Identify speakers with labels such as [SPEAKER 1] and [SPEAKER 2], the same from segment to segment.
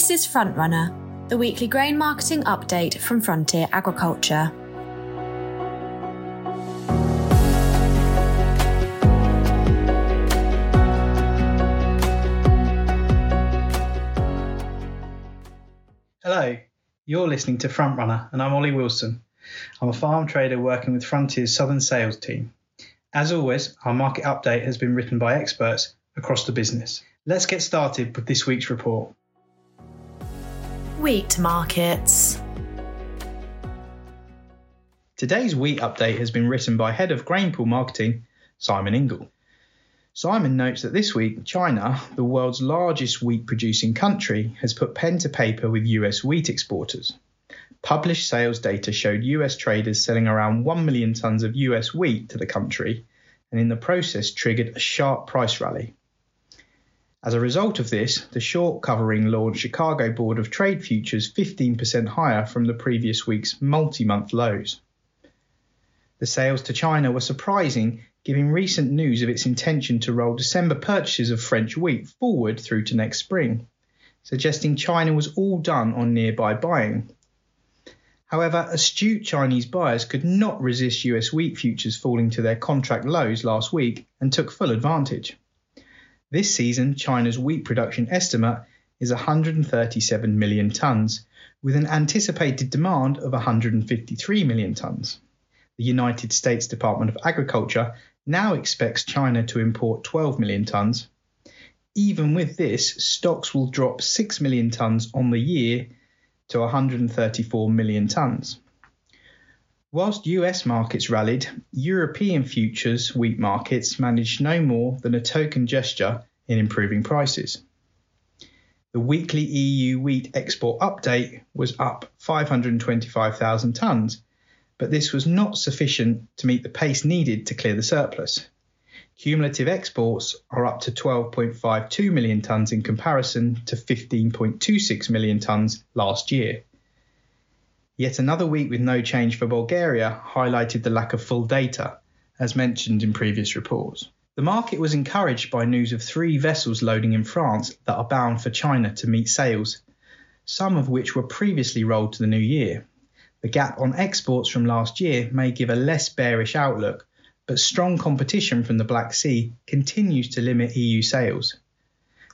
[SPEAKER 1] This is Frontrunner, the weekly grain marketing update from Frontier Agriculture.
[SPEAKER 2] Hello, you're listening to Frontrunner, and I'm Ollie Wilson. I'm a farm trader working with Frontier's Southern Sales team. As always, our market update has been written by experts across the business. Let's get started with this week's report.
[SPEAKER 1] Wheat markets.
[SPEAKER 2] Today's wheat update has been written by Head of Grain Pool Marketing, Simon Ingle. Simon notes that this week, China, the world's largest wheat producing country, has put pen to paper with US wheat exporters. Published sales data showed US traders selling around 1 million tonnes of US wheat to the country, and in the process triggered a sharp price rally. As a result of this, the short covering launched Chicago Board of Trade futures 15% higher from the previous week's multi month lows. The sales to China were surprising, given recent news of its intention to roll December purchases of French wheat forward through to next spring, suggesting China was all done on nearby buying. However, astute Chinese buyers could not resist US wheat futures falling to their contract lows last week and took full advantage. This season, China's wheat production estimate is 137 million tonnes, with an anticipated demand of 153 million tonnes. The United States Department of Agriculture now expects China to import 12 million tonnes. Even with this, stocks will drop 6 million tonnes on the year to 134 million tonnes. Whilst US markets rallied, European futures wheat markets managed no more than a token gesture in improving prices. The weekly EU wheat export update was up 525,000 tonnes, but this was not sufficient to meet the pace needed to clear the surplus. Cumulative exports are up to 12.52 million tonnes in comparison to 15.26 million tonnes last year. Yet another week with no change for Bulgaria highlighted the lack of full data, as mentioned in previous reports. The market was encouraged by news of three vessels loading in France that are bound for China to meet sales, some of which were previously rolled to the new year. The gap on exports from last year may give a less bearish outlook, but strong competition from the Black Sea continues to limit EU sales.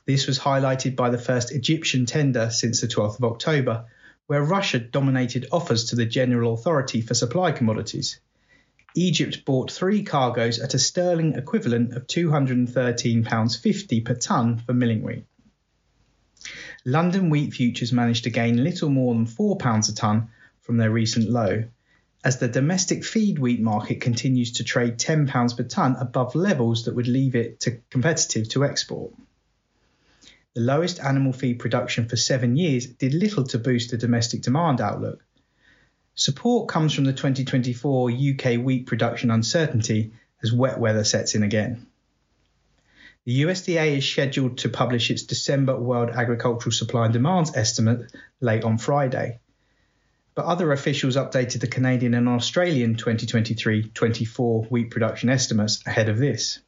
[SPEAKER 2] This was highlighted by the first Egyptian tender since the 12th of October, where Russia dominated offers to the General Authority for Supply Commodities. Egypt bought three cargoes at a sterling equivalent of £213.50 per tonne for milling wheat. London wheat futures managed to gain little more than £4 a tonne from their recent low, as the domestic feed wheat market continues to trade £10 per tonne above levels that would leave it to competitive to export. The lowest animal feed production for seven years did little to boost the domestic demand outlook. Support comes from the 2024 UK wheat production uncertainty as wet weather sets in again. The USDA is scheduled to publish its December World Agricultural Supply and Demands estimate late on Friday but other officials updated the Canadian and Australian 2023 24 wheat production estimates ahead of this.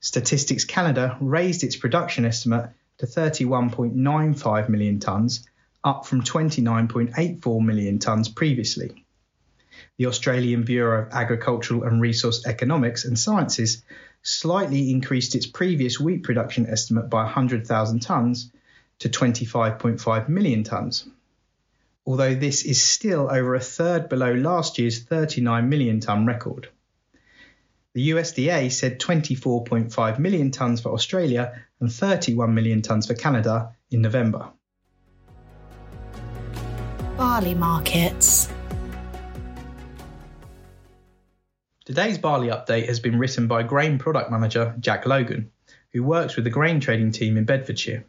[SPEAKER 2] Statistics Canada raised its production estimate to 31.95 million tonnes, up from 29.84 million tonnes previously. The Australian Bureau of Agricultural and Resource Economics and Sciences slightly increased its previous wheat production estimate by 100,000 tonnes to 25.5 million tonnes although this is still over a third below last year's 39 million tonne record. The USDA said 24.5 million tonnes for Australia and 31 million tonnes for Canada in November.
[SPEAKER 1] Barley markets.
[SPEAKER 2] Today's barley update has been written by grain product manager Jack Logan, who works with the grain trading team in Bedfordshire.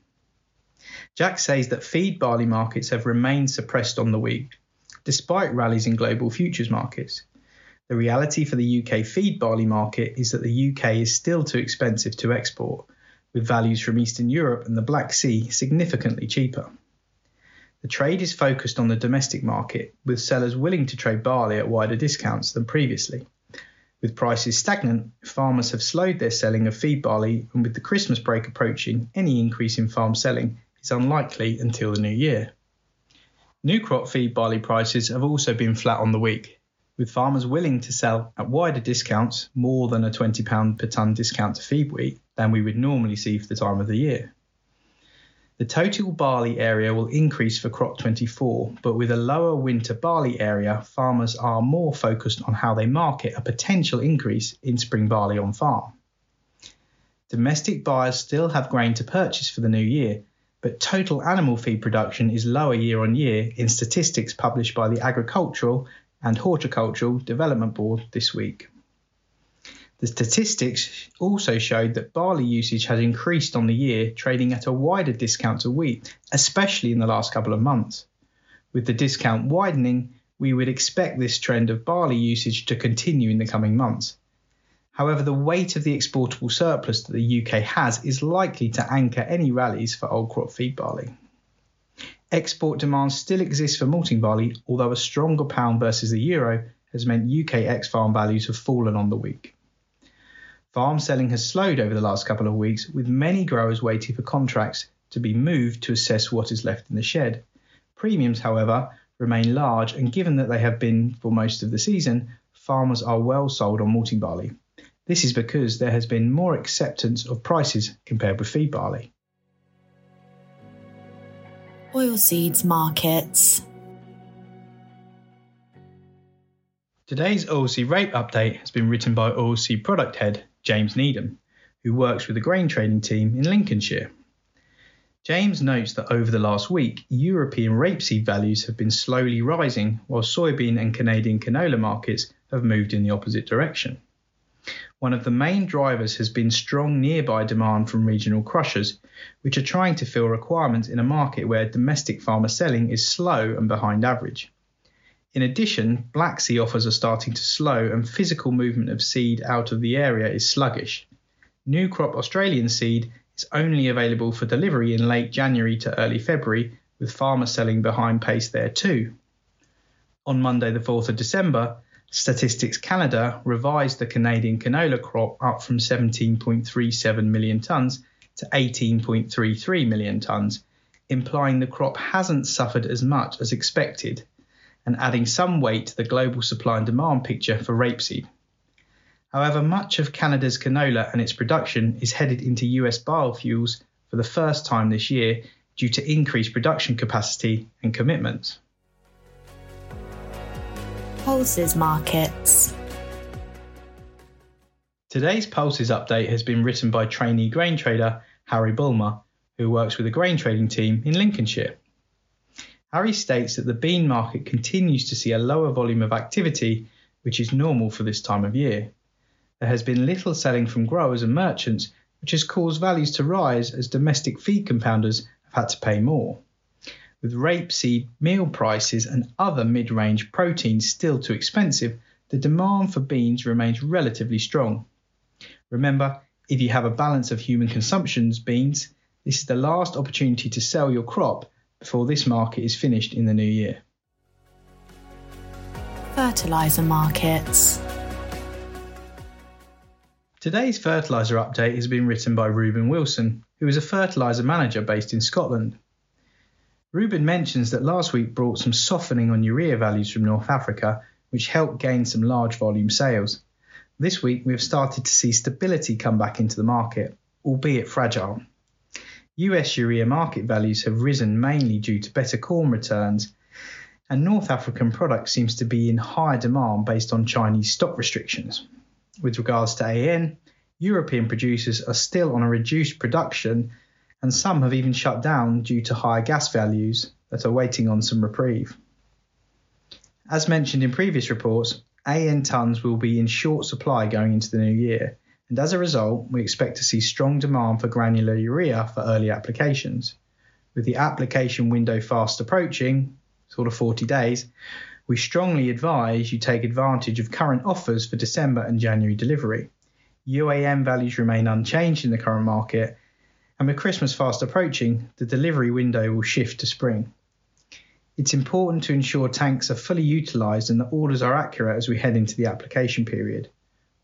[SPEAKER 2] Jack says that feed barley markets have remained suppressed on the week, despite rallies in global futures markets. The reality for the UK feed barley market is that the UK is still too expensive to export, with values from Eastern Europe and the Black Sea significantly cheaper. The trade is focused on the domestic market, with sellers willing to trade barley at wider discounts than previously. With prices stagnant, farmers have slowed their selling of feed barley, and with the Christmas break approaching, any increase in farm selling is unlikely until the new year. New crop feed barley prices have also been flat on the week, with farmers willing to sell at wider discounts, more than a £20 per tonne discount to feed wheat, than we would normally see for the time of the year. The total barley area will increase for crop 24, but with a lower winter barley area, farmers are more focused on how they market a potential increase in spring barley on farm. Domestic buyers still have grain to purchase for the new year, but total animal feed production is lower year on year in statistics published by the Agricultural and Horticultural Development Board this week. The statistics also showed that barley usage has increased on the year, trading at a wider discount to wheat, especially in the last couple of months. With the discount widening, we would expect this trend of barley usage to continue in the coming months. However, the weight of the exportable surplus that the UK has is likely to anchor any rallies for old crop feed barley. Export demand still exists for malting barley, although a stronger pound versus the euro has meant UK ex farm values have fallen on the week. Farm selling has slowed over the last couple of weeks, with many growers waiting for contracts to be moved to assess what is left in the shed. Premiums, however, remain large, and given that they have been for most of the season, farmers are well sold on malting barley. This is because there has been more acceptance of prices compared with feed barley.
[SPEAKER 1] Oilseeds markets.
[SPEAKER 2] Today's oilseed rape update has been written by oilseed product head James Needham, who works with the grain trading team in Lincolnshire. James notes that over the last week, European rapeseed values have been slowly rising, while soybean and Canadian canola markets have moved in the opposite direction. One of the main drivers has been strong nearby demand from regional crushers, which are trying to fill requirements in a market where domestic farmer selling is slow and behind average. In addition, Black Sea offers are starting to slow and physical movement of seed out of the area is sluggish. New crop Australian seed is only available for delivery in late January to early February, with farmers selling behind pace there too. On Monday, the 4th of December, Statistics Canada revised the Canadian canola crop up from 17.37 million tonnes to 18.33 million tonnes, implying the crop hasn't suffered as much as expected and adding some weight to the global supply and demand picture for rapeseed. However, much of Canada's canola and its production is headed into US biofuels for the first time this year due to increased production capacity and commitments.
[SPEAKER 1] Pulses markets.
[SPEAKER 2] Today's Pulses update has been written by trainee grain trader Harry Bulmer, who works with the grain trading team in Lincolnshire. Harry states that the bean market continues to see a lower volume of activity, which is normal for this time of year. There has been little selling from growers and merchants, which has caused values to rise as domestic feed compounders have had to pay more. With rapeseed meal prices and other mid range proteins still too expensive, the demand for beans remains relatively strong. Remember, if you have a balance of human consumption's beans, this is the last opportunity to sell your crop before this market is finished in the new year.
[SPEAKER 1] Fertiliser markets.
[SPEAKER 2] Today's fertiliser update has been written by Ruben Wilson, who is a fertiliser manager based in Scotland. Ruben mentions that last week brought some softening on urea values from North Africa, which helped gain some large volume sales. This week we have started to see stability come back into the market, albeit fragile. US urea market values have risen mainly due to better corn returns, and North African product seems to be in higher demand based on Chinese stock restrictions. With regards to AN, European producers are still on a reduced production, and some have even shut down due to higher gas values that are waiting on some reprieve. As mentioned in previous reports, AN tons will be in short supply going into the new year, and as a result, we expect to see strong demand for granular urea for early applications. With the application window fast approaching, sort of 40 days, we strongly advise you take advantage of current offers for December and January delivery. UAN values remain unchanged in the current market, and with Christmas fast approaching, the delivery window will shift to spring. It's important to ensure tanks are fully utilised and the orders are accurate as we head into the application period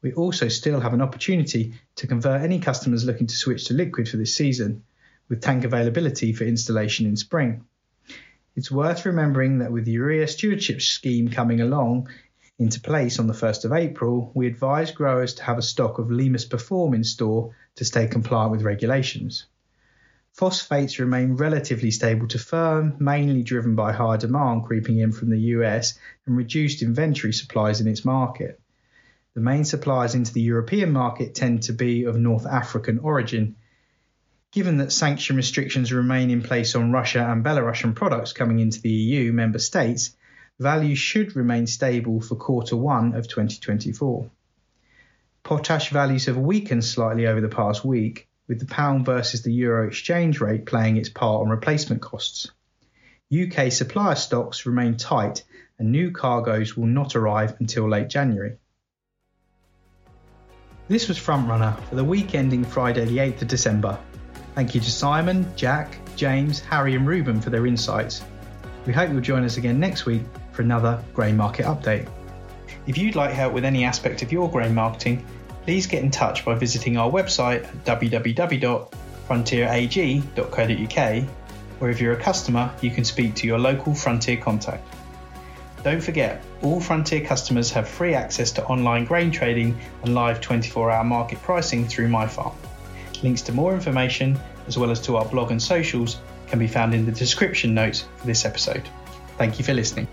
[SPEAKER 2] we also still have an opportunity to convert any customers looking to switch to liquid for this season, with tank availability for installation in spring. It's worth remembering that with the urea stewardship scheme coming along into place on the 1st of April, we advise growers to have a stock of Limus Perform in store to stay compliant with regulations. Phosphates remain relatively stable to firm, mainly driven by high demand creeping in from the US and reduced inventory supplies in its market. The main suppliers into the European market tend to be of North African origin. Given that sanction restrictions remain in place on Russia and Belarusian products coming into the EU member states, values should remain stable for quarter one of 2024. Potash values have weakened slightly over the past week, with the pound versus the euro exchange rate playing its part on replacement costs. UK supplier stocks remain tight and new cargoes will not arrive until late January. This was Frontrunner for the week ending Friday, the 8th of December. Thank you to Simon, Jack, James, Harry, and Ruben for their insights. We hope you'll join us again next week for another grain market update. If you'd like help with any aspect of your grain marketing, please get in touch by visiting our website at www.frontierag.co.uk, or if you're a customer, you can speak to your local Frontier contact. Don't forget, all Frontier customers have free access to online grain trading and live 24 hour market pricing through MyFarm. Links to more information, as well as to our blog and socials, can be found in the description notes for this episode. Thank you for listening.